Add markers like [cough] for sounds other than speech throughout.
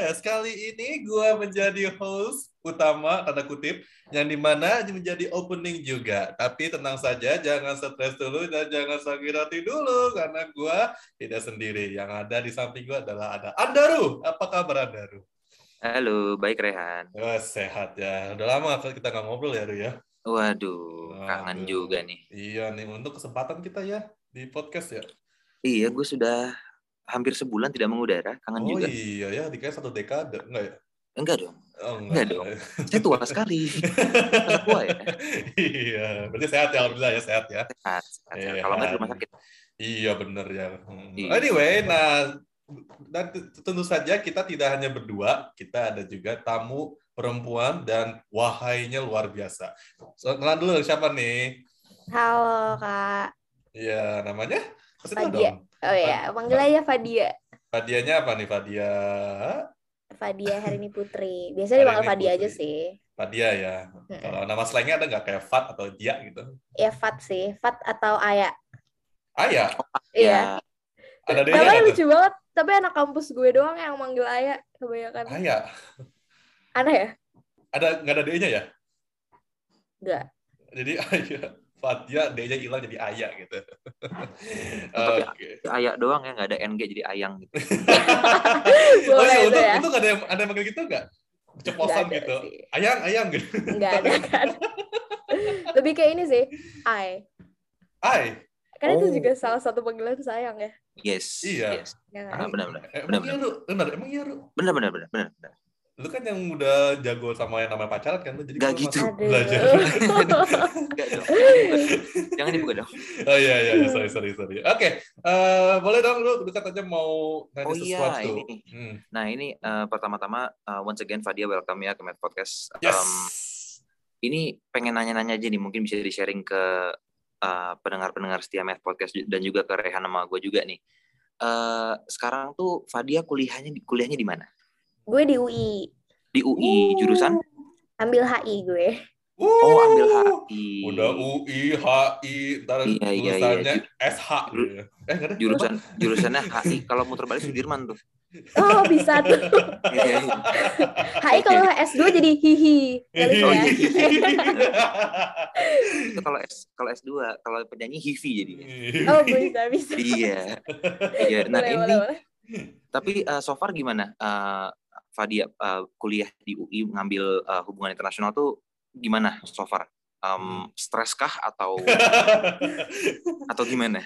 podcast. Kali ini gue menjadi host utama, tanda kutip, yang di mana menjadi opening juga. Tapi tenang saja, jangan stres dulu dan jangan sakit hati dulu, karena gue tidak sendiri. Yang ada di samping gue adalah ada Andaru. Apa kabar Andaru? Halo, baik Rehan. Oh, sehat ya. Udah lama kita nggak ngobrol ya, Ru ya? Waduh, kangen Aduh. juga nih. Iya nih, untuk kesempatan kita ya di podcast ya. Iya, gue sudah hampir sebulan tidak mengudara, kangen oh juga. iya ya, dikira satu dekade, enggak ya? Enggak dong, Oh, Enggak dong. saya tua sekali. Masa tua ya? [laughs] iya, berarti sehat ya, alhamdulillah ya sehat ya. Sehat, sehat. Iya. Kalau enggak di rumah sakit. Iya bener ya. Hmm. Iya. Anyway, nah dan tentu saja kita tidak hanya berdua, kita ada juga tamu perempuan dan wahainya luar biasa. So, kenalan dulu siapa nih? Halo Kak. Iya, namanya? Kasih tahu dong. Oh ya, panggil aja Fadia. Fadianya apa nih, Fadia? Fadia Harini Putri. [laughs] Biasanya dipanggil Fadia aja sih. Fadia ya. Mm-mm. Kalau nama slangnya ada nggak kayak Fat atau Dia gitu? Ya Fat sih, Fat atau Aya. Aya, Iya. ada dia nggak tuh? lucu banget. Tapi anak kampus gue doang yang manggil Aya kebanyakan. Aya, Aneh ya? ada nggak ada D-nya ya? Enggak. Jadi [laughs] Aya, Fadia D-nya hilang jadi Aya gitu. [laughs] Oke. Ayak doang ya, nggak ada NG jadi ayang gitu. [laughs] Oh Boleh iya, itu untuk ya. itu nggak ada yang ada yang manggil gitu nggak? Ceplosan Nggak ada gitu. sih. Ayang, ayang gitu. Enggak ada kan. [laughs] Lebih kayak ini sih, Ai. Ay, Kan Oh. itu juga salah satu panggilan sayang ya. Yes. Iya. Yes. Ya Ah, kan? benar benar. emang Benar iya benar. lu, benar, emang iya lu. Benar benar benar benar. benar. Lu kan yang udah jago sama yang namanya pacaran kan jadi Nggak gua gitu. belajar. [laughs] Dong. Jangan dibuka. Dong. Oh iya iya iya, sorry sorry sorry. Oke, eh, boleh dong lu dekat aja mau nanya Oh iya, sesuatu. ini. Hmm. Nah, ini eh, pertama-tama eh, once again Fadia welcome ya ke Med Podcast. Yes. Ini pengen nanya-nanya aja nih, mungkin bisa di-sharing ke uh, pendengar-pendengar setia Math Podcast dan juga ke Rehan sama gue juga nih. Eh, sekarang tuh Fadia kuliahnya di kuliahnya di mana? Gue di UI. Di UI jurusan? Ambil HI gue. Oh, ambil HI. Udah UI, HI, ntar Iya, iya, iya. SH gitu ya. Eh enggak ada. Jurusan jurusannya HI. Kalau muter balik Sudirman tuh. Oh, bisa tuh. [laughs] Iya, iya. HI kalau S2 jadi hihi. Oh, ya? iya. [laughs] Itu kalau S kalau S2, kalau penyanyi Hivi jadinya. Oh, bisa, bisa. Iya. Iya. Nah, Boleh, ini boleh, boleh. Tapi uh, so far gimana, uh, Fadia uh, kuliah di UI ngambil uh, hubungan internasional tuh gimana so far? Um, stres kah atau [laughs] atau gimana?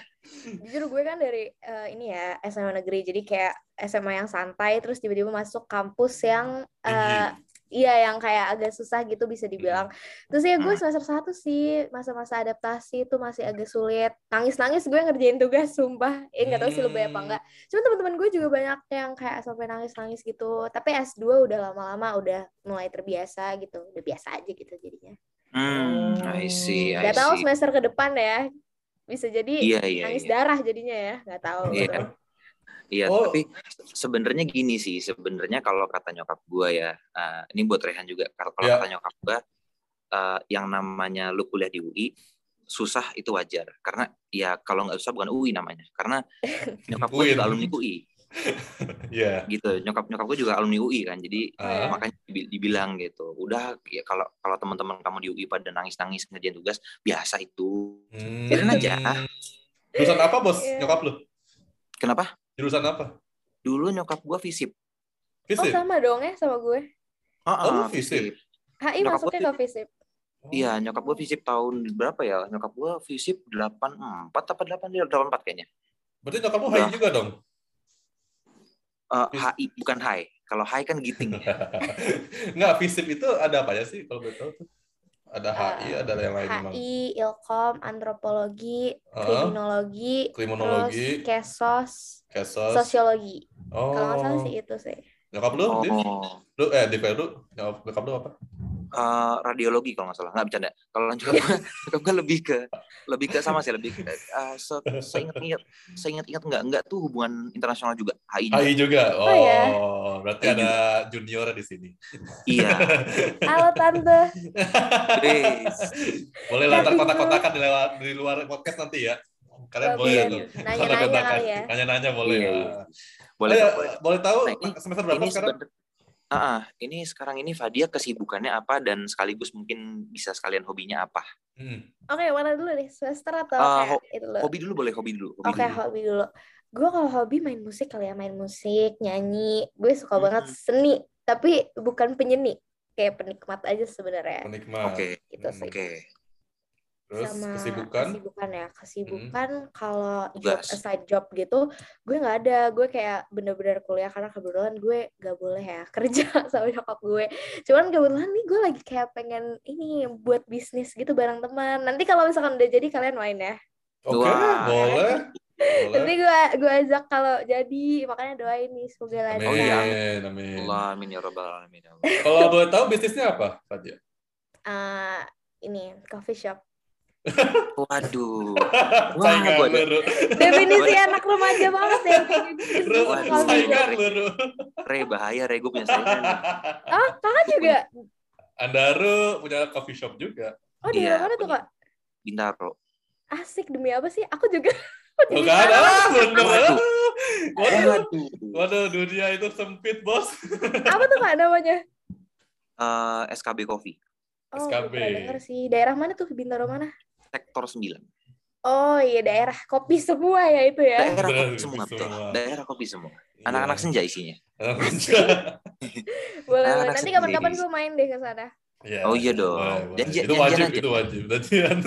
Jujur gue kan dari eh, ini ya SMA negeri, jadi kayak SMA yang santai, terus tiba-tiba masuk kampus yang eh, iya yang kayak agak susah gitu bisa dibilang. Terus ya gue Hmm. semester satu sih masa-masa adaptasi itu masih agak sulit. Nangis-nangis gue ngerjain tugas, sumpah. Eh nggak tahu sih lebih apa Hmm. enggak. Cuma teman-teman gue juga banyak yang kayak sampai nangis-nangis gitu. Tapi S2 udah lama-lama udah mulai terbiasa gitu, udah biasa aja gitu jadinya. Hmm, I see, I Gak tahu see. semester ke depan ya. Bisa jadi Iya, iya, nangis iya. darah jadinya ya, nggak tahu. Iya. gitu. Iya, Oh. tapi sebenarnya gini sih, sebenarnya kalau kata nyokap gue ya, uh, ini buat Rehan juga. Kalau kalau Ya. kata nyokap gue, uh, yang namanya lu kuliah di UI susah itu wajar, karena ya kalau nggak susah bukan UI namanya, karena [laughs] nyokap gue juga alumni UI. Iya. [laughs] gitu nyokap nyokap gue juga alumni UI kan jadi Ah. makanya dibi- dibilang gitu udah ya kalau kalau teman-teman kamu di UI pada nangis-nangis ngerjain tugas biasa itu Hmm. Biarin aja. Jurusan apa, Bos? Iya. Nyokap lu? kenapa Jurusan apa? dulu nyokap gue visip Oh Fisip. sama dong ya sama gue. Oh, Ah, ah, visip. HI Nyokap masuknya ke FISIP. iya nyokap gue visip tahun berapa ya nyokap gue visip 84 apa 8 dia 84 kayaknya Berarti nyokap lu HI Udah. juga dong? Eh, Vis- HI bukan HI kalau HI kan giting ya [laughs] Enggak, FISIP itu ada apa ya sih kalau boleh tahu tuh? Ada HI, Eh, ada yang lain memang. HI, Ilkom, Antropologi, Ah, Kriminologi, kriminologi, terus Kesos, kesos. Sosiologi. Oh. Kalau nggak salah sih itu sih. Nyokap lu, Div? oh Lu eh Div ya, lu nyokap, nyokap lu apa? Eh, radiologi kalau nggak salah nggak bercanda kalau gue nyokap gue lebih ke lebih ke sama sih lebih ke, eh, se seingat ingat seingat ingat nggak nggak tuh hubungan internasional juga HI juga. HI juga. Oh, Oh, ya. berarti HI ada junior di sini. iya [laughs] Halo tante. Please. Boleh lah ntar Jadi, kontak-kontakan di, lewat, di luar podcast nanti ya. Kalian Oh, boleh iya, tuh. iya. Nanya-nanya kali ya. Nanya-nanya boleh. Iya, ya. iya. boleh Oh, ya, boleh boleh tahu Nah, ini- semester berapa ini sekarang? Ah, ah, ini sekarang ini Fadia kesibukannya apa dan sekaligus mungkin bisa sekalian hobinya apa? Hmm. Oke, mana dulu nih? Semester atau kayak ho- itu dulu? Hobi dulu boleh, hobi dulu. Oke, dulu. hobi dulu. Gue kalau hobi main musik kali ya, main musik, nyanyi. Gue suka banget Hmm. seni, tapi bukan penyeni. Kayak penikmat aja sebenarnya. Penikmat. Oke, Gitu Hmm. sih. oke. Terus Sama kesibukan? kesibukan ya. Kesibukan kalau job aside job gitu, gue nggak ada. Gue kayak bener-bener kuliah karena kebetulan gue gak boleh ya [laughs] kerja sama nyokap gue. Cuman kebetulan nih gue lagi kayak pengen ini buat bisnis gitu bareng teman. Nanti kalau misalkan udah jadi kalian main ya. Oke, Wah. boleh. Nanti gue gue ajak kalau jadi makanya doain nih semoga lancar. Oh, iya. Amin, amin. Allah, amin ya rabbal alamin. ya. Kalau boleh tahu bisnisnya apa, Fadia? Eh, ini coffee shop. Waduh. [laughs] Saingan gua ada-. Definisi anak remaja banget ya [laughs] Waduh. Coffee saingan shop. lu, Ru. Re bahaya Re gue punya saingan. Oh, kakak juga? Andaru punya coffee shop juga. Oh, di Iya, mana tuh. Kak? Bintaro. Asik demi apa sih? Aku juga. [laughs] Tuh kan, ah, bener. Waduh. Waduh, Waduh. waduh, dunia itu sempit, bos. Apa tuh, Kak, namanya? Eh, SKB Coffee, Oh, SKB. denger sih. Daerah mana tuh? Bintaro mana? Sektor 9. Oh, iya daerah kopi semua ya itu ya. Daerah kopi semua, betul. Daerah kopi semua. Iya. Anak-anak senja isinya. [laughs] Boleh, boleh. Nanti kapan-kapan gue main deh ke sana. Iya, Oh, iya dong. boleh, boleh. Janji- itu janjian wajib, aja. itu wajib. [laughs] Janjian.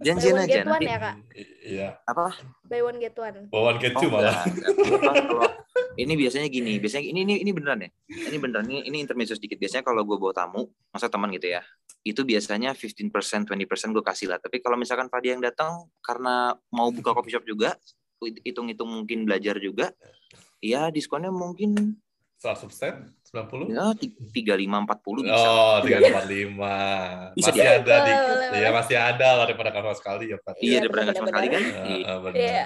Janjian Buy one aja get one nanti. ya, Kak? Iya. Apa? Buy one get one. Bawaan kecu Oh, malah. enggak, enggak. Kalau- kalau- ini biasanya gini, biasanya ini ini ini beneran ya. Ini beneran ini ini intermezzo sedikit. Biasanya kalau gue bawa tamu, masa teman gitu ya. Itu biasanya 15%, 20% gue kasih lah. Tapi kalau misalkan Fadi yang datang karena mau buka coffee shop juga, hitung-hitung mungkin belajar juga, ya diskonnya mungkin 100%? 90? ya 35 40 bisa. Oh, 345. Bisa masih dia. ada di Iya, masih ada lah daripada kan sama sekali ya, Fat. Iya, Iya, daripada nggak sama sekali kan. Iya. benar. Iya.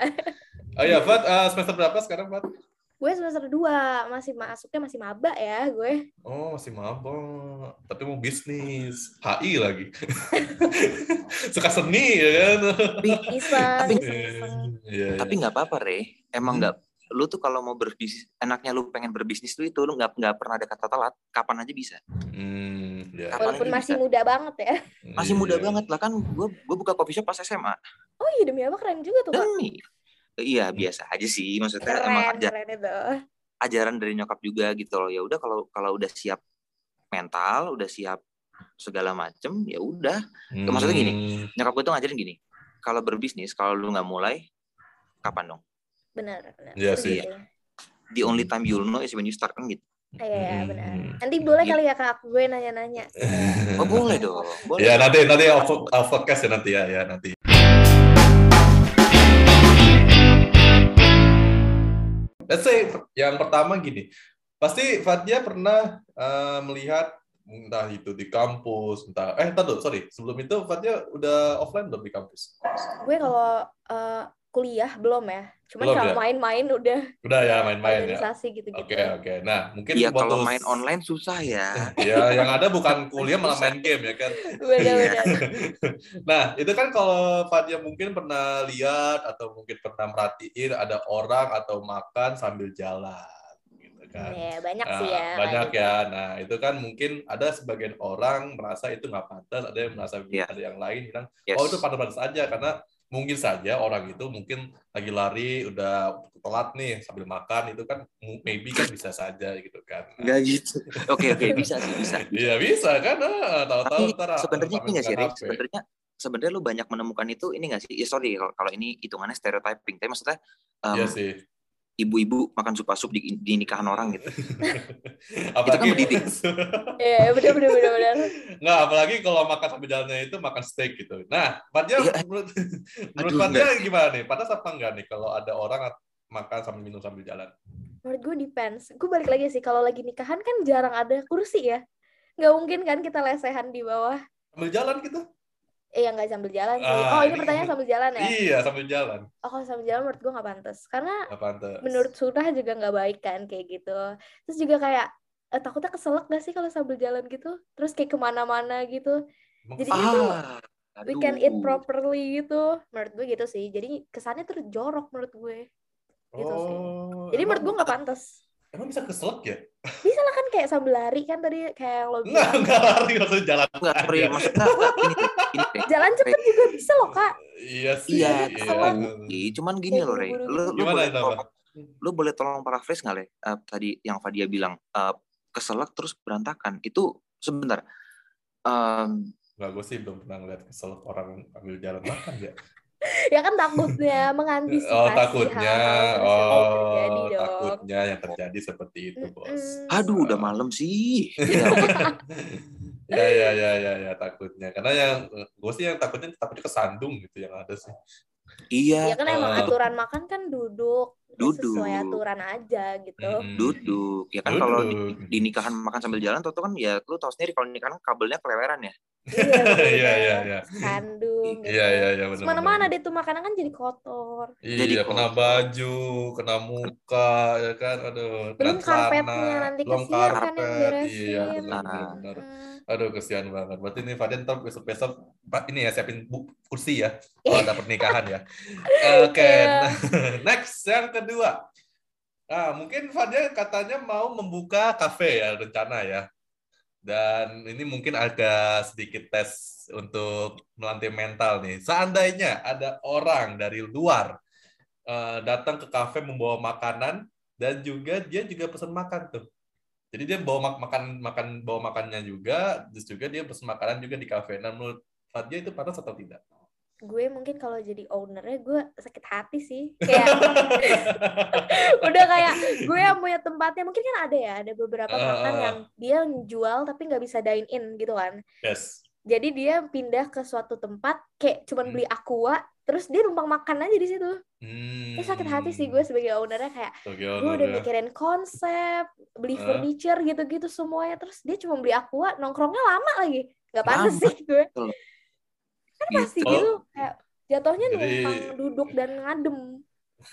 Oh iya, Fat, eh, semester berapa sekarang, Fat? Gue semester 2, masih masuknya masih maba ya gue. Oh, masih mabok. Tapi mau bisnis. HI lagi. [laughs] Suka seni, ya kan? Tapi Iseng, Tapi- iseng-iseng. Iya, iya. tapi nggak apa-apa, Re. Emang Hmm. nggak lu tuh kalau mau berbisnis enaknya lu pengen berbisnis tuh itu lu nggak nggak pernah ada kata telat kapan aja bisa Hmm, ya. Kapan Walaupun aja masih bisa. muda banget ya. masih muda Iya. banget lah kan gue gue buka coffee shop pas SMA Oh iya demi apa keren juga tuh kak. demi iya biasa aja sih maksudnya emang Keren, aja, keren itu. ajaran dari nyokap juga gitu loh ya udah kalau kalau udah siap mental udah siap segala macem ya udah Maksudnya gini, Hmm. nyokap gue tuh ngajarin gini kalau berbisnis kalau lu nggak mulai kapan dong Benar, benar. Iya Setuju sih. the only time you'll know is when you start kan gitu Iya, iya, Hmm. benar. Nanti boleh kali ya kak gue nanya-nanya. oh boleh dong boleh Ya nanti nanti podcast ya nanti ya ya nanti. Let's say yang pertama gini, pasti Fatia pernah eh, melihat entah itu di kampus, entah eh dulu, sorry sebelum itu Fatia udah offline belum di kampus? Gue kalau eh, kuliah belum ya. Cuman Belum kalau ya? main-main udah Udah ya main-main ya. organisasi gitu-gitu. Oke oke. Nah mungkin Iya kalau main online susah ya [laughs] Ya yang ada bukan kuliah malah main game ya kan. Benar-benar. [laughs] Nah, itu kan kalau Fadia mungkin pernah lihat atau mungkin pernah merhatiin ada orang atau makan sambil jalan gitu kan. Iya, banyak Nah, sih ya. banyak kayak ya. Nah, itu kan mungkin ada sebagian orang merasa itu nggak pantas, ada yang merasa Iya. ada yang lain bilang, yes. oh itu pantas-pantas aja karena mungkin saja orang itu mungkin lagi lari udah telat nih sambil makan itu kan maybe kan bisa saja gitu kan. Nggak gitu. Oke oke bisa sih bisa. Iya bisa kan, ah, tahu-tahu sebenarnya ini nggak sih. Sebenarnya sebenarnya lu banyak menemukan itu ini nggak sih? Ya sorry kalau ini hitungannya stereotyping. Tapi maksudnya em, Iya sih. Ibu-ibu makan sup sup di, di nikahan orang gitu. [laughs] apalagi mendidik. [laughs] Iya, benar-benar benar-benar. Nggak, apalagi kalau makan sambil jalannya itu makan steak gitu. Nah, Fatya Iya. menurut [laughs] menurut Aduh, Fatya gimana nih? Pantas apa enggak nih kalau ada orang makan sambil minum sambil jalan? Menurut gue depends. Gue balik lagi sih kalau lagi nikahan kan jarang ada kursi ya. Nggak mungkin kan kita lesehan di bawah. Sambil jalan gitu? Eh, yang nggak sambil jalan sih. Ah, oh, ini ini- pertanyaan sambil jalan ya? Iya, sambil jalan. Oh, kalau sambil jalan menurut gue nggak pantas. Karena Nggak pantas. menurut surah juga nggak baik kan kayak gitu. Terus juga kayak eh, takutnya keselak gak sih kalau sambil jalan gitu? Terus kayak ke mana-mana gitu. Jadi kesel? itu Ah, we can eat aduh. properly gitu. Menurut gue gitu sih. Jadi kesannya tuh jorok menurut gue. gitu sih. Oh, Jadi emang- menurut gue nggak pantas. Emang bisa keselak ya? Bisa lah kan kayak sambil lari kan tadi kayak yang lo Enggak, bilang. enggak lari maksudnya jalan Enggak, sorry, maksudnya ini, ini. Jalan cepet juga bisa loh kak. Iya sih. Iya, iya. keselak. Ih, cuman gini loh, Re. buru-buru Lu, lu Gimana boleh tolong, lu boleh tolong paraphrase nggak, Le? Eh, tadi yang Fadia bilang, eh, keselak terus berantakan. Itu sebentar. Em, Enggak, gue sih belum pernah ngeliat kesel orang ambil jalan makan ya. Ya kan takutnya mengantisipasi Oh, takutnya. hal-hal Oh, tersebut terjadi dong. takutnya yang terjadi seperti itu, Bos. Mm-mm. aduh, udah malam sih. Ya, [laughs] ya, ya, ya, ya, ya, takutnya. Karena yang gue sih yang takutnya takutnya kesandung gitu yang ada sih. Iya, Ya kan emang Ah. aturan makan kan duduk. Ya Duduk. Sesuai aturan aja gitu. Mm-mm. duduk. Ya kan kalau di, di nikahan makan sambil jalan, tuh kan ya lu tahu sendiri kalau nikahan kabelnya keleleran ya. [laughs] Iya, Iya, iya, banget. iya. Kandung gitu. Iya, iya, iya, benar. Mana-mana deh tuh makanan kan jadi kotor. Jadi Iya, kena kotor. baju, kena muka, ya kan, aduh, Belum karpetnya nanti kesian kan yang karpet, beresin. iya, benar, Nah. benar. Mm. Aduh, kesian banget. Berarti ini Fadil ntar besok-besok Pak, ini ya siapin bu- kursi ya kalau ada pernikahan ya. Oke, Iya. [laughs] next yang kedua. Nah, mungkin Fadil katanya mau membuka kafe ya rencana ya. Dan ini mungkin agak sedikit tes untuk melatih mental nih. Seandainya ada orang dari luar eh, datang ke kafe membawa makanan dan juga dia juga pesan makan tuh. Jadi dia bawa mak- makan makan bawa makannya juga, terus juga dia pesan makanan juga di kafe. Nah, menurut Fadia itu pantas atau tidak? Gue mungkin kalau jadi ownernya gue sakit hati sih. Kayak [laughs] udah kayak gue yang punya tempatnya mungkin kan ada ya ada beberapa Ah, makan yang dia jual tapi nggak bisa dine in gitu kan yes. jadi dia pindah ke suatu tempat kayak cuman Hmm. beli aqua terus dia numpang makan aja di situ Hmm. terus sakit hati sih gue sebagai ownernya kayak Sebagai gue udah ya. mikirin konsep beli Ah. furniture gitu-gitu semuanya terus dia cuma beli aqua nongkrongnya lama lagi nggak pantas sih gue Betul. Kan pasti Gitu. gitu kayak jatuhnya Jadi- numpang duduk dan ngadem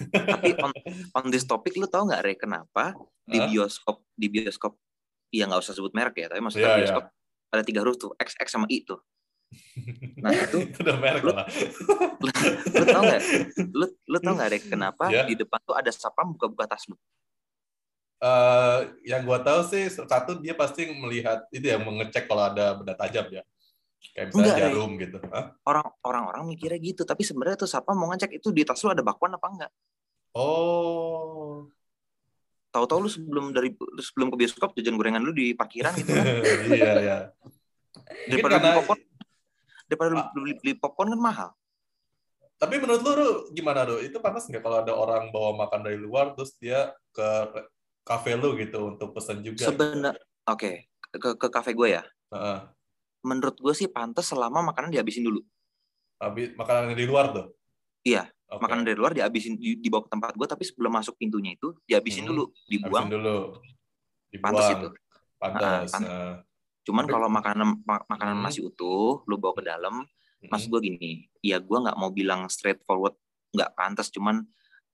Tapi on, on this topic lu tau nggak Re kenapa di bioskop di bioskop ya nggak usah sebut merek ya tapi maksudnya Iya, iya. bioskop ada tiga huruf tuh X X sama I tuh. Nah itu [laughs] itu udah merek Lu- lah. [laughs] lu tau nggak? Lu lu tau nggak Re kenapa Iya. di depan tuh ada sapam buka-buka tas lu? Eh, yang gua tahu sih satu dia pasti melihat itu ya mengecek kalau ada benda tajam ya. Kayak misalnya Enggak, jarum gitu. Orang orang-orang mikirnya gitu tapi sebenarnya tuh sapam mau ngecek itu di tas lu ada bakwan apa enggak? Oh. Tahu-tahu lu sebelum dari lu sebelum ke bioskop jajan gorengan lu di parkiran gitu kan? [laughs] iya, iya. Daripada beli karena- popcorn daripada lu Ah. beli, beli popcorn kan mahal. Tapi menurut lu, Ru, gimana, Ru? Itu pantas nggak kalau ada orang bawa makan dari luar terus dia ke kafe lu gitu untuk pesan juga? Sebenar oke ke ke kafe gue ya. Heeh. Menurut gue sih pantas selama makanan dihabisin dulu. Habis makanan di luar tuh? Iya, Oke. Makanan dari luar dihabisin di- dibawa ke tempat gue tapi sebelum masuk pintunya itu dihabisin Hmm. dulu, dibuang. Habisin dulu. Dibuang. Pantas itu. Pantas. Ah, pantas. Nah. Cuman Tapi- kalau makanan ma- makanan Hmm. masih utuh, lu bawa ke dalam, maksud gue gini, ya gue nggak mau bilang straightforward nggak pantas, cuman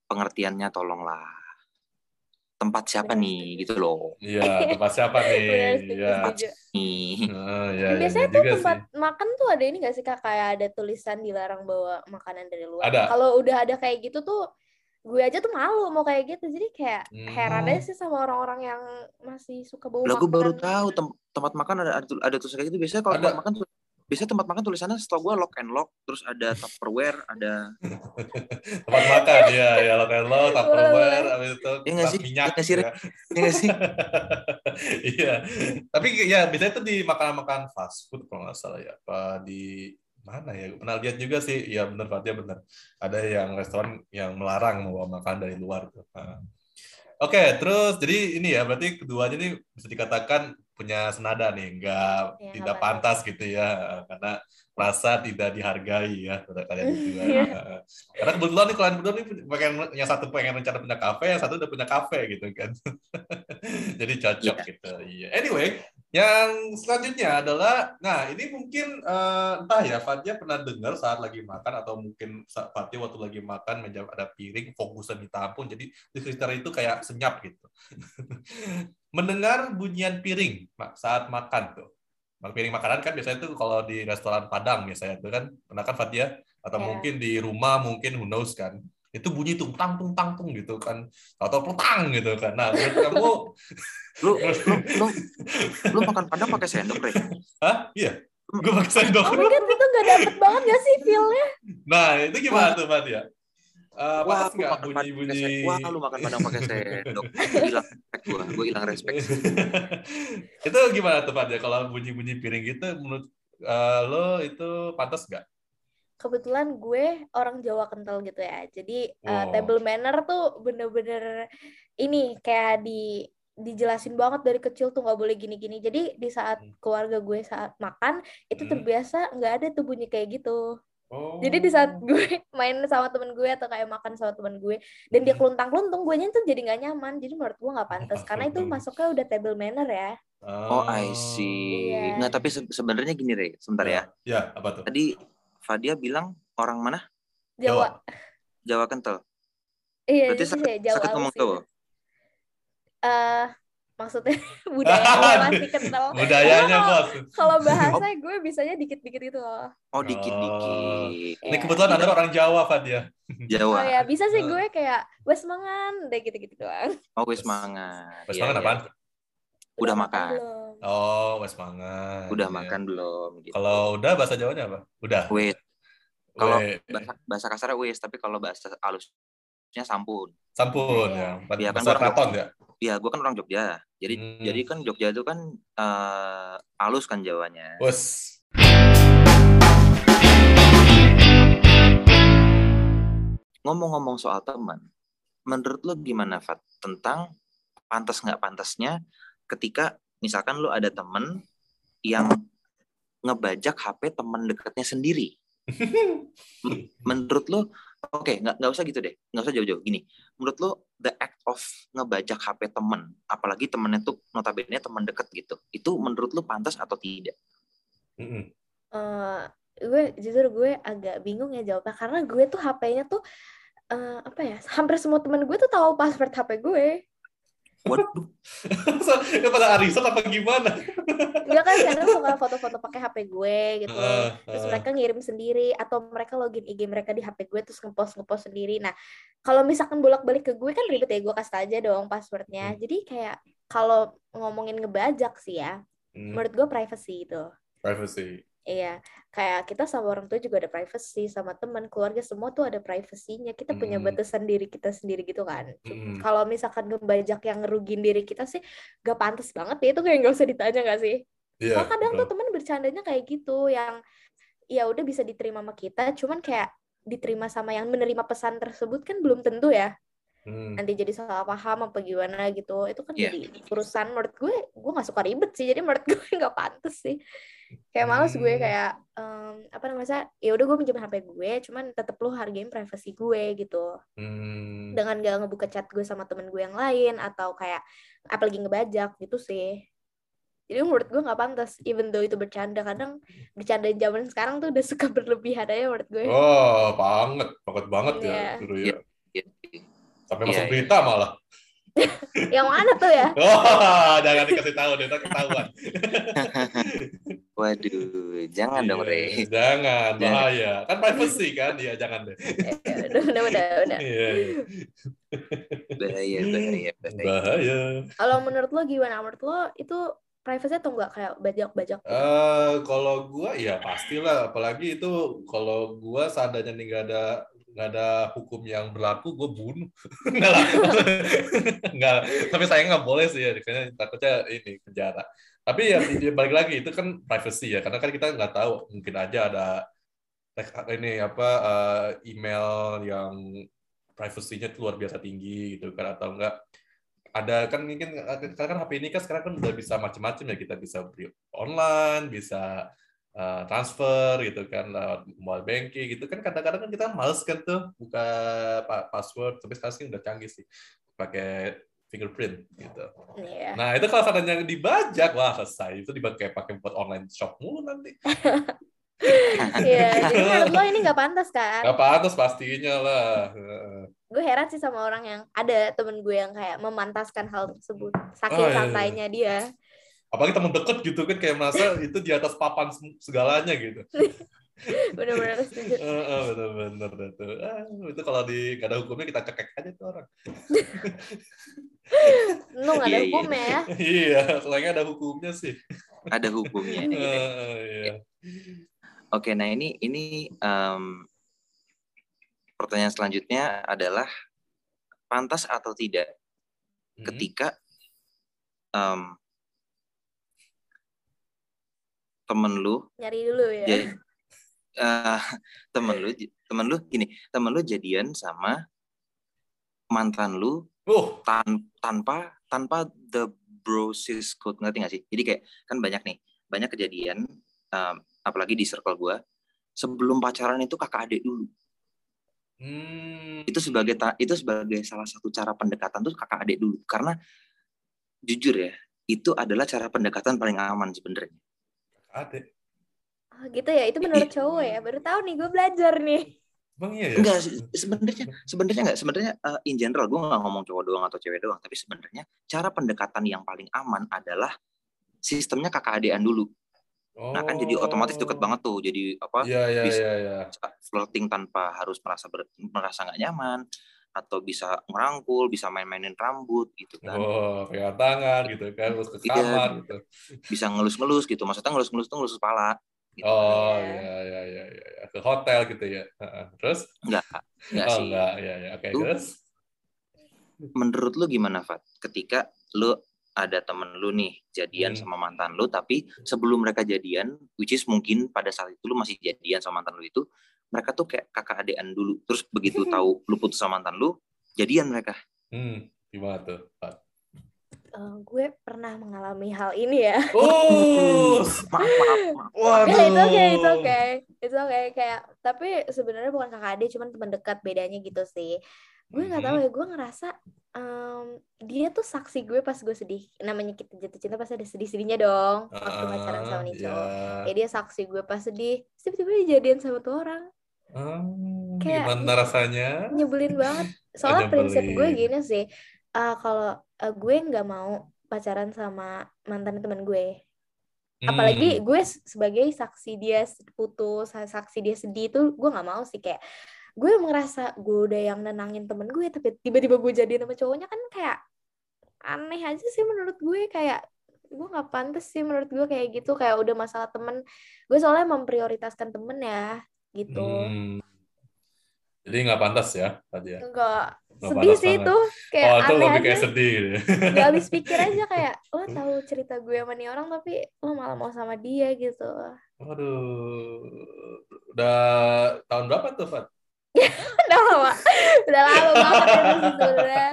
pengertiannya tolonglah. Tempat siapa nih gitu loh. Iya, tempat siapa nih? [laughs] Iya. iya, Biasanya iya tuh juga tempat sih. makan tuh ada ini gak sih kak kayak ada tulisan dilarang bawa makanan dari luar. Ada. Kalau udah ada kayak gitu tuh gue aja tuh malu mau kayak gitu. Jadi kayak Hmm. heran aja sih sama orang-orang yang masih suka bawa Lah gue baru tahu tem- tempat makan ada ada, ada tulisan kayak gitu. Biasanya kalau Ada. tempat makan tuh biasanya tempat makan tulisannya setahu gue lock and lock, terus ada tupperware, ada [laughs] Tempat makan, ya, ya lo kan lo, tupperware, habis itu nggak tas sih? minyak. Nggak sih, ya. ya [laughs] sih? Iya. Tapi ya biasanya itu di makanan-makanan fast food kalau nggak salah ya. Apa di mana ya? Pernah lihat juga sih. Iya benar Fatia benar. Ada yang restoran yang melarang membawa makan dari luar tuh. Nah. Oke, terus jadi ini ya berarti keduanya ini bisa dikatakan punya senada nih, nggak Ya, tidak pantas gitu ya, karena merasa tidak dihargai ya saudara kalian berdua. [laughs] Iya. Karena kebetulan nih kalian berdua nih pengen yang satu pengen rencana punya kafe, yang satu udah punya kafe gitu kan. [laughs] Jadi cocok Iya. gitu. Iya. Anyway, yang selanjutnya adalah, nah ini mungkin eh, entah ya, Fatia pernah dengar saat lagi makan atau mungkin saat Fatia waktu lagi makan meja ada piring fokusan ditampung, jadi di sekitar itu kayak senyap gitu. [laughs] Mendengar bunyian piring saat makan tuh. Mak- Piring makanan kan biasanya tuh kalau di restoran Padang biasanya tuh kan, pernah kan Fatia? Atau Iya. mungkin di rumah mungkin who knows kan. Itu bunyi tung tang tung tang tung gitu kan atau petang gitu kan nah menurut kamu [laughs] Lu lu lu, lu makan padang pakai sendok, Re? Hah? Iya. Gue pakai sendok. Oh my god, itu gak dapet banget gak sih feel-nya? Nah, itu gimana tuh, Mbak ya? Uh, Wah, lu nggak makan pakai bunyi-bunyi? sendok. Wah, lu makan padang pakai sendok. Hilang respect gua. Gua hilang respect. [laughs] itu gimana tuh, Pak? Ya, kalau bunyi-bunyi piring gitu, menurut uh, lo itu pantas nggak? Kebetulan gue orang Jawa kental gitu ya. Jadi uh, Wow. table manner tuh bener-bener ini kayak di dijelasin banget dari kecil tuh nggak boleh gini-gini. Jadi di saat Hmm. keluarga gue saat makan itu Hmm. terbiasa nggak ada tuh bunyi kayak gitu. Oh. Jadi di saat gue [laughs] main sama temen gue atau kayak makan sama temen gue dan dia Hmm. keluntang-keluntung, gue tuh jadi nggak nyaman. Jadi menurut gue nggak pantas karena itu [laughs] masuknya udah table manner ya. Oh, I see. Iya. Nggak, tapi se- sebenarnya gini, Re. Sebentar ya. Ya, apa tuh? Tadi Fadia bilang orang mana? Jawa. Jawa kental. Iya, Berarti itu sakit, sih Jawa sakit ngomong Jawa. Eh, maksudnya [laughs] budayanya [laughs] masih kental. Budayanya, Kalau- Bos. Kalau bahasa [laughs] gue bisanya dikit-dikit gitu loh. Oh, dikit-dikit. Ini Iya. kebetulan ada orang Jawa, Fad ya. Jawa. Oh ya, bisa sih gue kayak wes mangan, deh gitu-gitu doang. Oh, wis mangan. Wes Iya, mangan iya. apaan? Udah makan. belum? Oh, wes mangan. Udah Iya. makan belum? Gitu. Kalau udah bahasa Jawanya apa? Udah. Wait, kalau bahasa, bahasa kasarnya wis, tapi kalau bahasa halusnya sampun. sampun Iya. ya. Iya, kan Bahasa gua- keraton ya. Ya, gue kan orang Jogja. Jadi Hmm. jadi kan Jogja itu kan eh, halus kan Jawanya. Wes. Ngomong-ngomong soal teman, menurut lo gimana, Fat? Tentang pantas nggak pantasnya ketika misalkan lo ada temen yang ngebajak HP teman dekatnya sendiri. [laughs] Menurut lo, oke, nggak nggak usah gitu deh, nggak usah jauh-jauh. Gini, menurut lo the act of ngebajak HP temen, apalagi temennya tuh notabene teman dekat gitu, itu menurut lo pantas atau tidak? Eh, gue jujur gue agak bingung ya jawabnya karena gue tuh HP-nya tuh eh, apa ya? Hampir semua teman gue tuh tahu password HP gue. Waduh, [laughs] Itu pada arisan apa gimana? Enggak kan kadang suka foto-foto pakai HP gue gitu. Ah, Terus ah. mereka ngirim sendiri atau mereka login IG mereka di HP gue terus ngepost ngepost sendiri. Nah, kalau misalkan bolak-balik ke gue kan ribet ya gue kasih aja dong passwordnya. Hmm. Jadi kayak kalau ngomongin ngebajak sih ya, Hmm, menurut gue privacy itu. privacy. Iya, kayak kita sama orang tua juga ada privacy, sama teman, keluarga semua tuh ada privasinya. Kita punya Hmm. batasan diri kita sendiri gitu kan. Hmm. Kalau misalkan ngebajak yang ngerugin diri kita sih, gak pantas banget ya itu kayak nggak usah ditanya gak sih? Iya. Soalnya kadang betul. tuh teman bercandanya kayak gitu yang ya udah bisa diterima sama kita, cuman kayak diterima sama yang menerima pesan tersebut kan belum tentu ya. Hmm. Nanti jadi salah paham apa gimana gitu. Itu kan Iya. jadi urusan menurut gue, gue gak suka ribet sih. Jadi menurut [laughs] gue nggak pantas sih. Kayak males gue Hmm. kayak em, apa namanya? Ya udah gue minjem HP gue, cuman tetep lu hargain privasi gue gitu. Hmm. Dengan gak ngebuka chat gue sama temen gue yang lain atau kayak apalagi ngebajak gitu sih. Jadi menurut gue nggak pantas, even though itu bercanda. Kadang bercanda zaman sekarang tuh udah suka [laughs] berlebihan aja menurut gue. Oh, banget, banget banget ya Iya. dulu ya. Iya. Sampai Iya, masuk iya. berita malah. [laughs] Yang mana tuh ya? [laughs] Oh, jangan dikasih tahu deh, ketahuan. [laughs] waduh, jangan dong, Iya, Re. Jangan, bahaya. Kan privacy kan? Iya, jangan deh. Ya, udah, udah, udah, udah. Iya, iya. Bahaya, bahaya, bahaya. Bahaya. Kalau menurut lo gimana? Menurut lo itu privacy atau enggak kayak bajak-bajak gitu? Eh, kalau gua ya pastilah, apalagi itu kalau gua seandainya nih nggak ada nggak ada hukum yang berlaku, gue bunuh. [laughs] Nggak lah. [laughs] Nggak. Tapi saya nggak boleh sih ya, kayaknya takutnya ini penjara. Tapi ya balik lagi itu kan privacy ya, karena kan kita nggak tahu mungkin aja ada ini apa eh, email yang privasinya luar biasa tinggi gitu kan atau enggak ada kan mungkin karena kan HP ini kan sekarang kan udah bisa macam-macam ya kita bisa beli online bisa uh, transfer gitu kan lewat mobile banking gitu kan kadang-kadang kan kita males kan tuh buka pa- password tapi sekarang sih udah canggih sih pakai fingerprint gitu. Iya. Nah itu kalau seandainya dibajak wah selesai itu dipakai pakai buat online shop mulu nanti. [laughs] Iya, jadi menurut lo ini nggak pantas kan? Gak pantas pastinya lah. Gue heran sih sama orang yang ada temen gue yang kayak memantaskan hal tersebut. Saking Oh, iya, iya. santainya dia. Apalagi temen deket gitu kan kayak merasa [laughs] itu di atas papan segalanya gitu. [laughs] bener-bener setuju [laughs] bener-bener dah tuh. Ah, itu kalau di gak ada hukumnya kita cekek aja tuh orang. lu nggak ada Iya, iya. hukumnya ya iya, soalnya ada hukumnya sih. Ada hukumnya. Gitu ya. iya. Oke, nah ini ini em, pertanyaan selanjutnya adalah pantas atau tidak Hmm. ketika em, temen lu. Nyari dulu ya. Jadi eh, [laughs] temen lu temen lu gini temen lu jadian sama mantan lu Oh, tan- tanpa tanpa the bro sis code ngerti gak sih? Jadi kayak kan banyak nih banyak kejadian em, apalagi di circle gua sebelum pacaran itu kakak adik dulu. Hmm. itu sebagai ta- itu sebagai salah satu cara pendekatan tuh kakak adik dulu. Karena jujur ya itu adalah cara pendekatan paling aman sebenarnya ada. Oh, gitu ya itu menurut cowok ya baru tahu nih gue belajar nih Bang iya ya? enggak se- sebenarnya sebenarnya enggak sebenarnya uh, in general gue nggak ngomong cowok doang atau cewek doang tapi sebenarnya cara pendekatan yang paling aman adalah sistemnya kakak adean dulu nah kan jadi otomatis deket banget tuh jadi apa Iya, iya, iya, iya. flirting tanpa harus merasa ber- merasa nggak nyaman atau bisa ngerangkul bisa main-mainin rambut gitu kan Oh, pegang tangan gitu kan, terus ke Iya. kamar gitu. bisa ngelus-ngelus gitu maksudnya ngelus-ngelus tuh ngelus kepala gitu. Oh, Iya. iya, iya, iya. Ke hotel gitu ya. Heeh. Terus? enggak enggak oh, sih enggak. Iya, iya. Oke, Tuh. terus? menurut lu gimana Fat ketika lu ada temen lu nih jadian Hmm. sama mantan lu tapi sebelum mereka jadian which is mungkin pada saat itu lu masih jadian sama mantan lu itu mereka tuh kayak kakak adean dulu terus begitu tahu lu putus sama mantan lu jadian mereka Hmm, gimana tuh? Pak? Eh, gue pernah mengalami hal ini ya Oh, [laughs] maaf maaf maaf waduh. Itu oke, itu oke, itu oke kayak tapi sebenarnya bukan kakak adik, cuman teman dekat bedanya gitu sih. Gue nggak tahu Mhm. ya, gue ngerasa em, dia tuh saksi gue pas gue sedih. Namanya kita jatuh cinta pasti ada sedih-sedihnya dong waktu pacaran sama nih cowok. iya. Ya dia saksi gue pas sedih, tiba-tiba dia jadian sama tuh orang. Hmm, Kayak- gimana rasanya? Nyebelin banget. [laughs] Soalnya Oh, prinsip gue gini sih, eh, kalau eh, gue nggak mau pacaran sama mantan teman gue. apalagi Hmm. gue s- sebagai saksi dia putus sa- saksi dia sedih itu gue nggak mau sih kayak gue merasa gue udah yang nenangin temen gue tapi tiba-tiba gue jadi sama cowoknya kan kayak aneh aja sih menurut gue kayak gue nggak pantas sih menurut gue kayak gitu kayak udah masalah temen gue soalnya memprioritaskan temen ya gitu Hmm. Jadi nggak pantas ya tadi ya? enggak Nggak sedih sih banget. itu kayak Oh, itu aneh lebih aja kayak sedih gitu ya. gak habis pikir aja kayak lo [laughs] tahu cerita gue sama nih orang tapi lo malah mau sama dia gitu Waduh. Udah tahun berapa tuh, Fat? [laughs] udah lama udah lama banget itu sih sebenarnya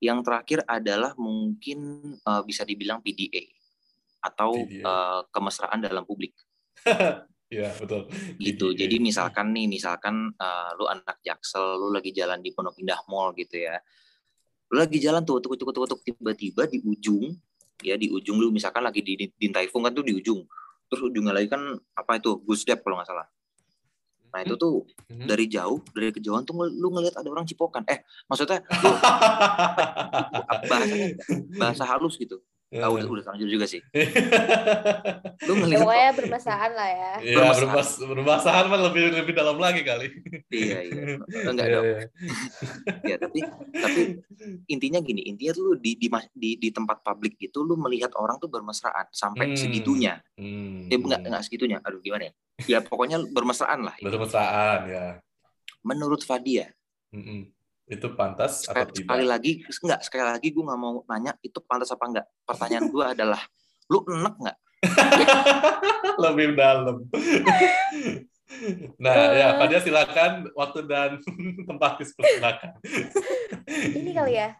yang terakhir adalah mungkin eh, bisa dibilang PDA atau eh, kemesraan dalam publik [laughs] Iya, betul. gitu. Jadi misalkan nih, misalkan eh, lu anak jaksel, lu lagi jalan di Pondok Indah Mall gitu ya. Lu lagi jalan tuh, tuk tuk tuk tiba-tiba di ujung ya di ujung lu misalkan lagi di di Taifung kan tuh di ujung. Terus ujungnya lagi kan apa itu? Gusdep kalau nggak salah. Nah, itu tuh Mhm. dari jauh, dari kejauhan tuh lu ngelihat ada orang cipokan. Eh, maksudnya lu [laughs] bahasanya bahasa halus gitu. Ah, udah udah terlanjur juga sih. [laughs] Lu ya, ngelihat pokoknya bermasaan lah ya Iya, Bermasalah. berbahas berbahasan mah lebih lebih dalam lagi kali. iya iya. [laughs] Enggak Iya, dong. iya. Ya, tapi tapi intinya gini, intinya lu di di di, di tempat publik gitu lu melihat orang tuh bermesraan sampai Hmm. segitunya. Hmm. Eh enggak enggak segitunya. Aduh gimana ya? Ya pokoknya bermesraan lah. Bermesraan ya. Menurut Fadia, Mm-mm. Itu pantas atau sekali, sekali tidak? lagi enggak sekali lagi gue nggak mau nanya itu pantas apa enggak. Pertanyaan gue [laughs] adalah lu enek nggak? [laughs] lebih dalam. nah, Eh. ya, Fadia silakan waktu dan [laughs] tempat dipersilakan. ini kali ya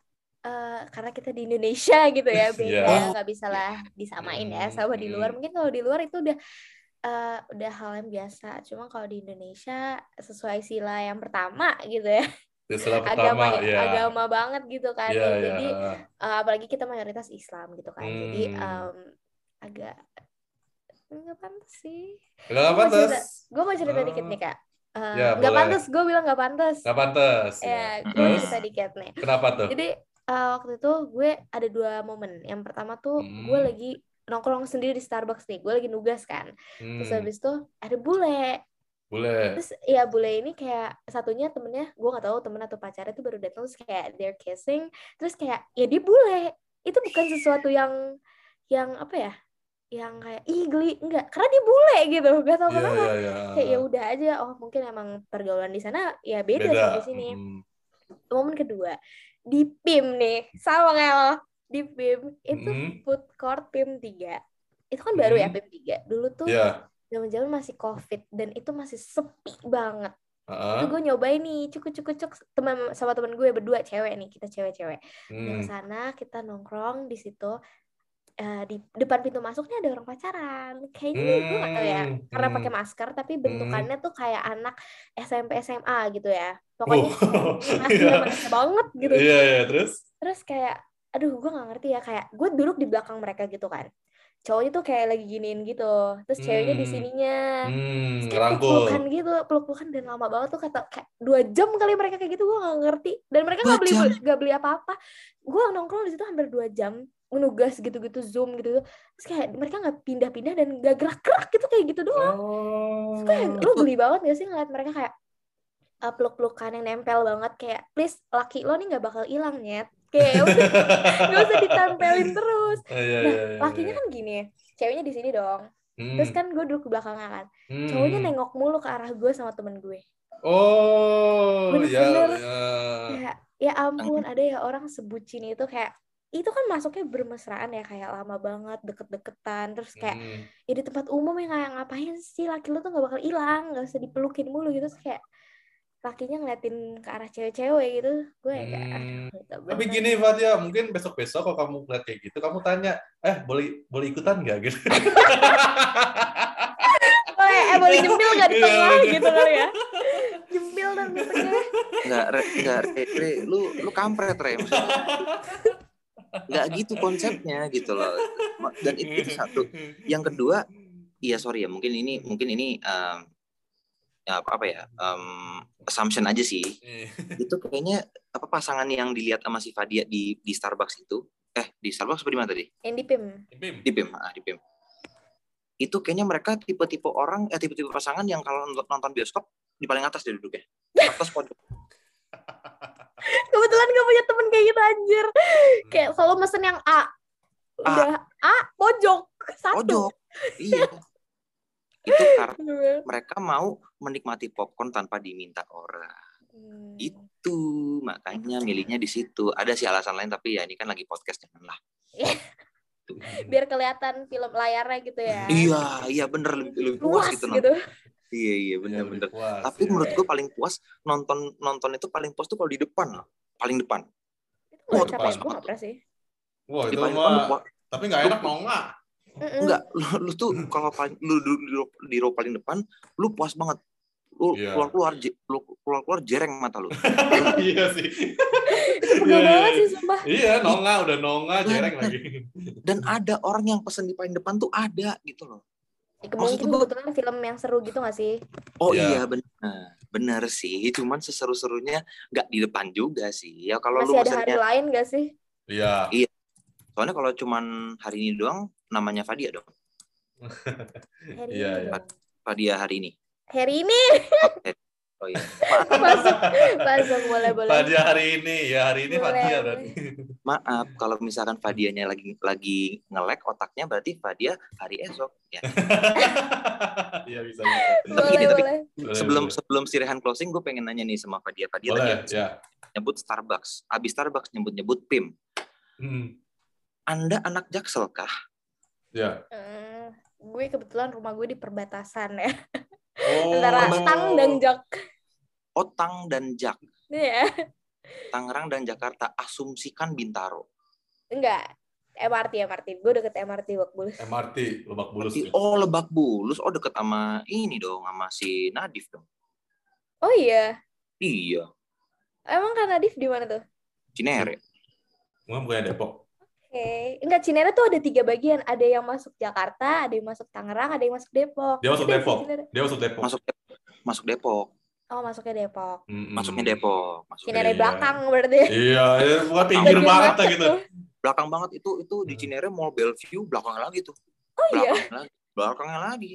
eh, karena kita di Indonesia gitu ya beda Iya. nggak bisa lah disamain ya Hmm, sama di luar hmm. mungkin kalau di luar itu udah eh, udah hal yang biasa cuma kalau di Indonesia sesuai sila yang pertama gitu ya Istilah agama pertama, ya. agama banget gitu kan Iya, ya. iya. jadi eh, apalagi kita mayoritas Islam gitu kan jadi Hmm. em, agak nggak pantas sih cerita- pantas. gue mau cerita dikit nih kak Eh, Ya, nggak boleh. pantas gue bilang nggak pantas Enggak pantas. ya Ya. gue Terus cerita dikit nih kenapa tuh? jadi eh, waktu itu gue ada dua momen. Yang pertama tuh gue Hmm. lagi nongkrong sendiri di Starbucks nih. Gue lagi nugas kan. Terus Hmm, habis itu ada bule. Boleh. Terus ya bule ini kayak satunya temennya gue nggak tahu temen atau pacarnya tuh baru datang terus kayak they're kissing. Terus kayak ya dia bule. Itu bukan sesuatu yang yang apa ya? Yang kayak ih geli enggak karena dia bule gitu. Gak tahu Iya, kenapa. iya, iya. Kayak ya udah aja. Oh mungkin emang pergaulan di sana ya beda, Beda. sama di sini Hmm. momen kedua di PIM nih sama kayak lo di PIM itu Hmm. food court PIM 3 itu kan baru ya. PIM 3 dulu tuh Iya. Zaman-zaman masih covid dan itu masih sepi banget. Itu gue nyobain nih cukup cukup cukup teman sama teman gue berdua cewek nih kita cewek-cewek. Hmm. ke sana kita nongkrong di situ Eh, di depan pintu masuknya ada orang pacaran. Kayaknya gue gak tahu ya Hmm, karena hmm. pakai masker tapi bentukannya tuh kayak anak SMP SMA gitu ya. Pokoknya Oh, [laughs] masih remaja banget gitu. Iya, iya, terus? terus kayak aduh gue nggak ngerti ya kayak gue duduk di belakang mereka gitu kan cowoknya tuh kayak lagi giniin gitu. Terus ceweknya di Hmm. sininya. Hmm, peluk-pelukan gitu peluk-pelukan dan lama banget tuh kata kayak dua jam kali mereka kayak gitu gue nggak ngerti. Dan mereka nggak beli nggak beli apa-apa. Gue nongkrong di situ hampir dua jam nugas gitu-gitu zoom gitu terus kayak mereka nggak pindah-pindah dan nggak gerak-gerak gitu kayak gitu doang. Oh. Terus kayak lu beli banget gak sih ngeliat mereka kayak uh, peluk-pelukan yang nempel banget kayak please laki lo nih nggak bakal hilang nyet kayak [laughs] udah nggak usah ditempelin terus Iya, iya, nah iya, lakinya iya. kan gini ceweknya di sini dong Hmm. terus kan gue duduk di belakangnya kan Hmm. cowoknya nengok mulu ke arah gue sama temen gue Oh, ya, Bener-bener. ya. kayak ya ampun ada ya orang sebucin itu kayak itu kan masuknya bermesraan ya kayak lama banget deket-deketan terus kayak Hmm. ya di tempat umum yang kayak ngapain sih laki lu tuh nggak bakal hilang nggak usah dipelukin mulu gitu terus kayak lakinya ngeliatin ke arah cewek-cewek gitu gue ya kayak Hmm. aduh, nggak Tapi bener. gini Fatia, mungkin besok-besok kalau kamu lihat kayak gitu, kamu tanya, eh boleh boleh ikutan nggak gitu? [laughs] oh, eh, eh, boleh nyempil nggak di Iya, tengah gitu kali ya nyempil dong di tengah Enggak, re, enggak, re, re, lu lu kampret, re. Enggak gitu konsepnya gitu loh. Dan itu, itu satu. Yang kedua, iya sorry ya, mungkin ini mungkin ini em, ya, apa, apa ya? em, assumption aja sih. Itu kayaknya apa pasangan yang dilihat sama si Fadia di di Starbucks itu, eh di Starbucks apa di mana tadi? yang di pim Bim. Di PIM, ah, di PIM. Itu kayaknya mereka tipe-tipe orang, eh tipe-tipe pasangan yang kalau nonton bioskop di paling atas dia duduknya. Atas pojok. [laughs] kebetulan gue punya temen kayak gitu anjir kayak selalu mesen yang A udah A pojok satu Pojok. Iya. [laughs] Itu [laughs] karena mereka mau menikmati popcorn tanpa diminta orang. Hmm. Itu makanya milihnya di situ. Ada sih alasan lain tapi ya ini kan lagi podcast janganlah. [laughs] Biar kelihatan film layarnya gitu ya Iya, iya bener lebih, lebih puas luas gitu. gitu. Iya, iya Iya, bener-bener. lebih puas, Tapi ya. menurut gue paling puas nonton nonton itu paling puas tuh kalau di depan, loh. paling depan. itu Oh, nggak pernah sih Wah, itu mah, puas. tapi nggak enak mau nggak? Mm-mm. Enggak, lu, lu tuh kalau paling lu duduk di row, di row paling depan, lu puas banget. Lu Iya. keluar keluar lu keluar keluar jereng mata lu. [laughs] iya sih. Iya, banget iya. sih sumpah Iya, nonga udah nonga jereng lagi. Dan ada orang yang pesen di paling depan tuh ada gitu loh. Ya, mungkin kebetulan film yang seru gitu gak sih Oh Iya. iya benar, benar sih. Cuman seseru-serunya nggak di depan juga sih. Ya kalau lu ada hari pesennya, lain gak sih Iya. soalnya kalau cuman hari ini doang, namanya Fadia dong. Iya, iya. Fadia hari ini. hari ini Oh iya. masuk masuk boleh boleh Fadia hari ini, ya hari ini Boleh, Fadia berarti. Maaf kalau misalkan Fadianya lagi lagi ngelek otaknya berarti Fadia hari esok. Ya. Iya bisa bisa. Tapi boleh gini, sebelum boleh. sebelum si Rehan closing, gue pengen nanya nih sama Fadia. Fadia boleh, tadi ya. nyebut Starbucks. Abis Starbucks nyebut-nyebut PIM. Hmm, Anda anak jaksel kah? Ya. Hmm, gue kebetulan rumah gue di perbatasan ya Oh. antara Tang dan Jak Otang dan Jak. ya Tangerang dan Jakarta. Asumsikan Bintaro. enggak MRT MRT gue deket MRT Wak Bulus MRT Lebak Bulus. Berarti, oh Lebak Bulus. Oh deket sama ini dong. Sama si Nadif dong. oh iya Iya. emang kan Nadif di mana tuh Cinere. Mungkin bukannya Depok. Oke, enggak Cinere tuh ada tiga bagian. Ada yang masuk Jakarta, ada yang masuk Tangerang, ada yang masuk Depok. Dia masuk Depok. Cinere. Dia masuk Depok. Masuk masuk Depok. Oh, masuknya Depok. Mm-mm. Masuknya Depok. Masuknya Cinere Iya. belakang berarti. Iya, ya, bukan pinggir banget lah gitu. belakang banget itu itu di Hmm. Cinere Mall Bellevue belakangnya lagi tuh. Oh iya. Belakangnya lagi. Belakangnya lagi.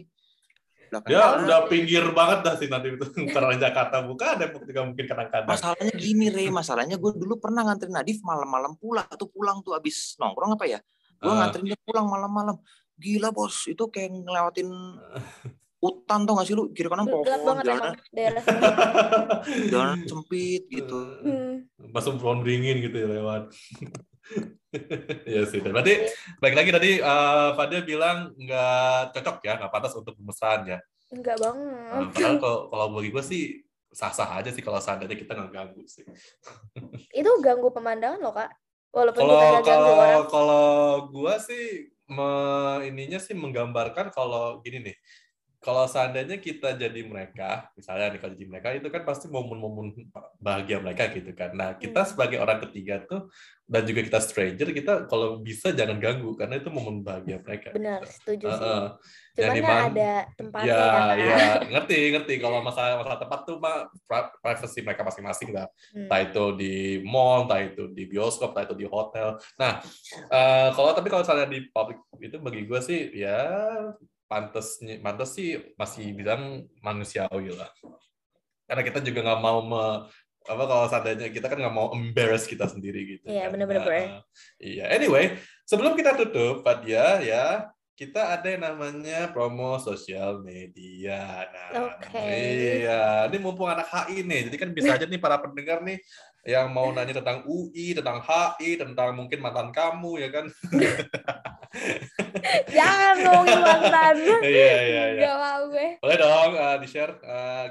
Belakangnya Ya udah pinggir banget dah sih nanti itu [laughs] karena Jakarta buka Depok juga mungkin kadang-kadang. Masalahnya gini, Re. Masalahnya gue dulu pernah nganterin Nadif malam-malam pulang. Tuh pulang tuh abis nongkrong apa ya? Gue Ah. nganterin dia pulang malam-malam. Gila, bos. Itu kayak ngelewatin hutan tau gak sih lu? Kiri kanan Gelap pohon, banget jalan, daerah [laughs] jalan sempit gitu. Hmm. Masuk pohon beringin gitu ya lewat. Iya sih. Berarti baik lagi tadi eh Fadil bilang nggak cocok ya, nggak pantas untuk pemesan ya. Enggak Nah, banget. padahal kalau kalau bagi gue sih sah-sah aja sih kalau seandainya kita nggak ganggu sih. Itu ganggu pemandangan loh, Kak. Walaupun Kalau kalau orang. kalau gua sih me- ininya sih menggambarkan kalau gini nih. Kalau seandainya kita jadi mereka, misalnya nih kalau jadi mereka itu kan pasti momen-momen bahagia mereka gitu kan. Nah, kita Hmm. sebagai orang ketiga tuh dan juga kita stranger, kita kalau bisa jangan ganggu karena itu momen bahagia mereka. Benar, setuju sih. Heeh. Cuman kan dimana- ada tempatnya Ya, kan. ya, ngerti, ngerti. Kalau masalah masalah tempat tuh mah pri- privacy mereka masing-masing lah. Hmm. Entah itu di mall, entah itu di bioskop, entah itu di hotel. Nah, eh, kalau tapi kalau misalnya di public itu bagi gue sih ya pantas pantas sih masih bilang manusiawi lah. Karena kita juga nggak mau me- apa kalau seandainya kita kan nggak mau embarrass kita sendiri gitu. Iya, kan. bener-bener, Nah, bener. Iya. Anyway, sebelum kita tutup, Fadia ya kita ada yang namanya promo sosial media. Nah, Oke. iya, ini mumpung anak HI nih, jadi kan bisa [laughs] aja nih para pendengar nih yang mau nanya tentang UI, tentang HI, tentang mungkin mantan kamu ya kan? [laughs] [laughs] Jangan ngomongin mantan. [laughs] Iya iya iya. Gak mau gue. Boleh dong uh, di share.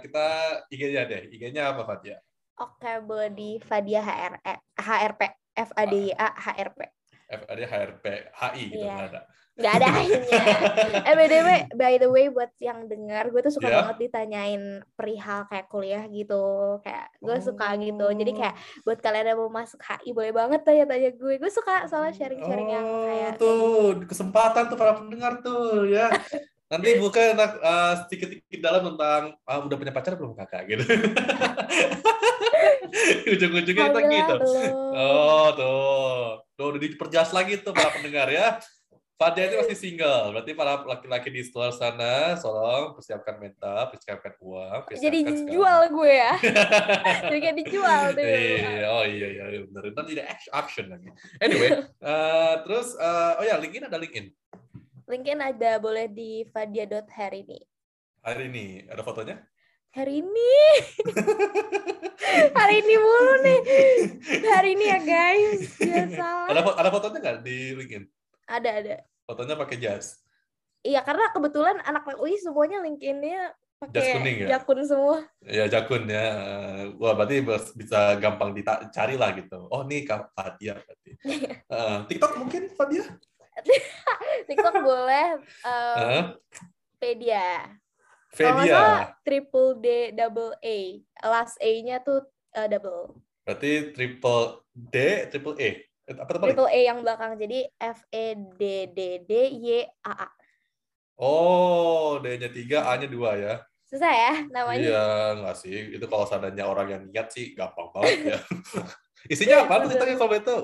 kita IG-nya deh. IG-nya apa Fadia? Oke, boleh di Fadia HR, eh, HRP. F A D Y A HRP. FAD HRP HI gitu Iya. nggak ada. Gak ada akhirnya. [laughs] eh BTW, by the way buat yang dengar, gue tuh suka Ya. banget ditanyain perihal kayak kuliah gitu. Kayak gue suka gitu. Jadi kayak buat kalian yang mau masuk HI boleh banget tanya-tanya gue. Gue suka soalnya sharing-sharing yang Oh, kayak tuh kesempatan tuh para pendengar tuh ya. [laughs] Nanti buka enak uh, sedikit-sedikit dalam tentang ah, udah punya pacar belum kakak [laughs] gitu. Ujung-ujungnya kita gitu. belum. Oh tuh, tuh udah diperjelas lagi tuh para pendengar ya. Fadia itu masih single, berarti para laki-laki di luar sana, tolong persiapkan mental, persiapkan uang, persiapkan Jadi jual gue ya. [laughs] Jadi kayak dijual tuh. Iya, oh iya iya iya, benar. Ntar jadi action, lagi. Anyway, [laughs] eh, terus eh, oh ya LinkedIn ada LinkedIn LinkedIn ada boleh di fadia.hari ini. hari ini ada fotonya? Hari ini. [laughs] Hari ini mulu nih. Hari ini ya guys. Salah. Ada ada fotonya nggak di LinkedIn? Ada ada. Fotonya pakai jas. Iya karena kebetulan anak UI semuanya LinkedIn-nya Jas pakai kuning ya? jakun semua. Ya jakun ya. Wah berarti bisa gampang dicari lah gitu. Oh nih Kak Fadia berarti. [laughs] Eh, TikTok mungkin Fadia? [laughs] TikTok boleh um, Eh, Pedia. Fedia. salah triple D double A. Last A-nya tuh uh, double. Berarti triple D, triple E. Eh, Apa? Triple A yang belakang. Jadi F E D D D Y A A. Oh, D-nya tiga, A-nya dua ya. Susah ya namanya. Iya, enggak sih. Itu kalau seandainya orang yang niat sih gampang banget ya. [laughs] Isinya apa tuh TikToknya kalau boleh tahu?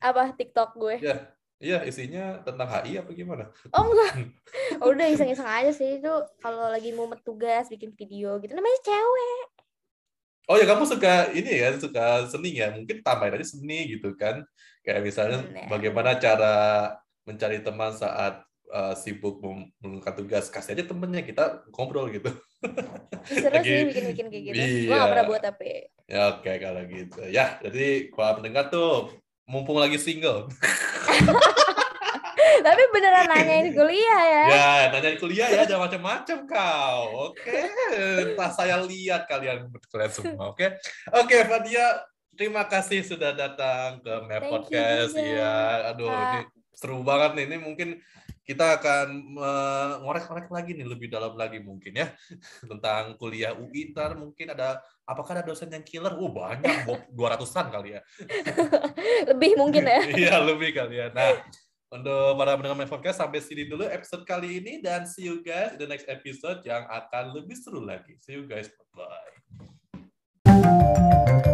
Apa TikTok gue? Iya, iya isinya tentang HI apa gimana? Oh enggak. Udah iseng-iseng aja sih itu kalau lagi mumet tugas bikin video gitu. Namanya cewek. Oh ya kamu suka ini ya, suka seni ya. Mungkin tambahin aja seni gitu kan. Kayak misalnya Bener. bagaimana cara mencari teman saat uh, sibuk menunjukkan tugas. Kasih aja temennya, kita ngobrol gitu. Seru [laughs] Lagi- sih bikin-bikin kayak gitu. Iya. Gue gak pernah buat tapi. Ya oke kalau gitu. Ya, jadi para pendengar tuh mumpung lagi single. [laughs] tapi beneran nanyain kuliah ya. Ya, nanya kuliah ya, jangan macam-macam kau. Oke, entah saya lihat kalian kalian semua. Oke, oke, Fadia, terima kasih sudah datang ke Map Podcast. Iya, aduh, ini seru banget nih. Ini mungkin kita akan eh, ngorek-ngorek lagi nih lebih dalam lagi mungkin ya [laughs] tentang kuliah UI ntar mungkin ada apakah ada dosen yang killer? Oh banyak, dua ratusan kali ya. [laughs] Lebih mungkin ya. [laughs] Iya lebih kali ya. Nah, untuk para pendengar My Podcast sampai sini dulu episode kali ini dan see you guys in the next episode yang akan lebih seru lagi. See you guys. Bye. Bye.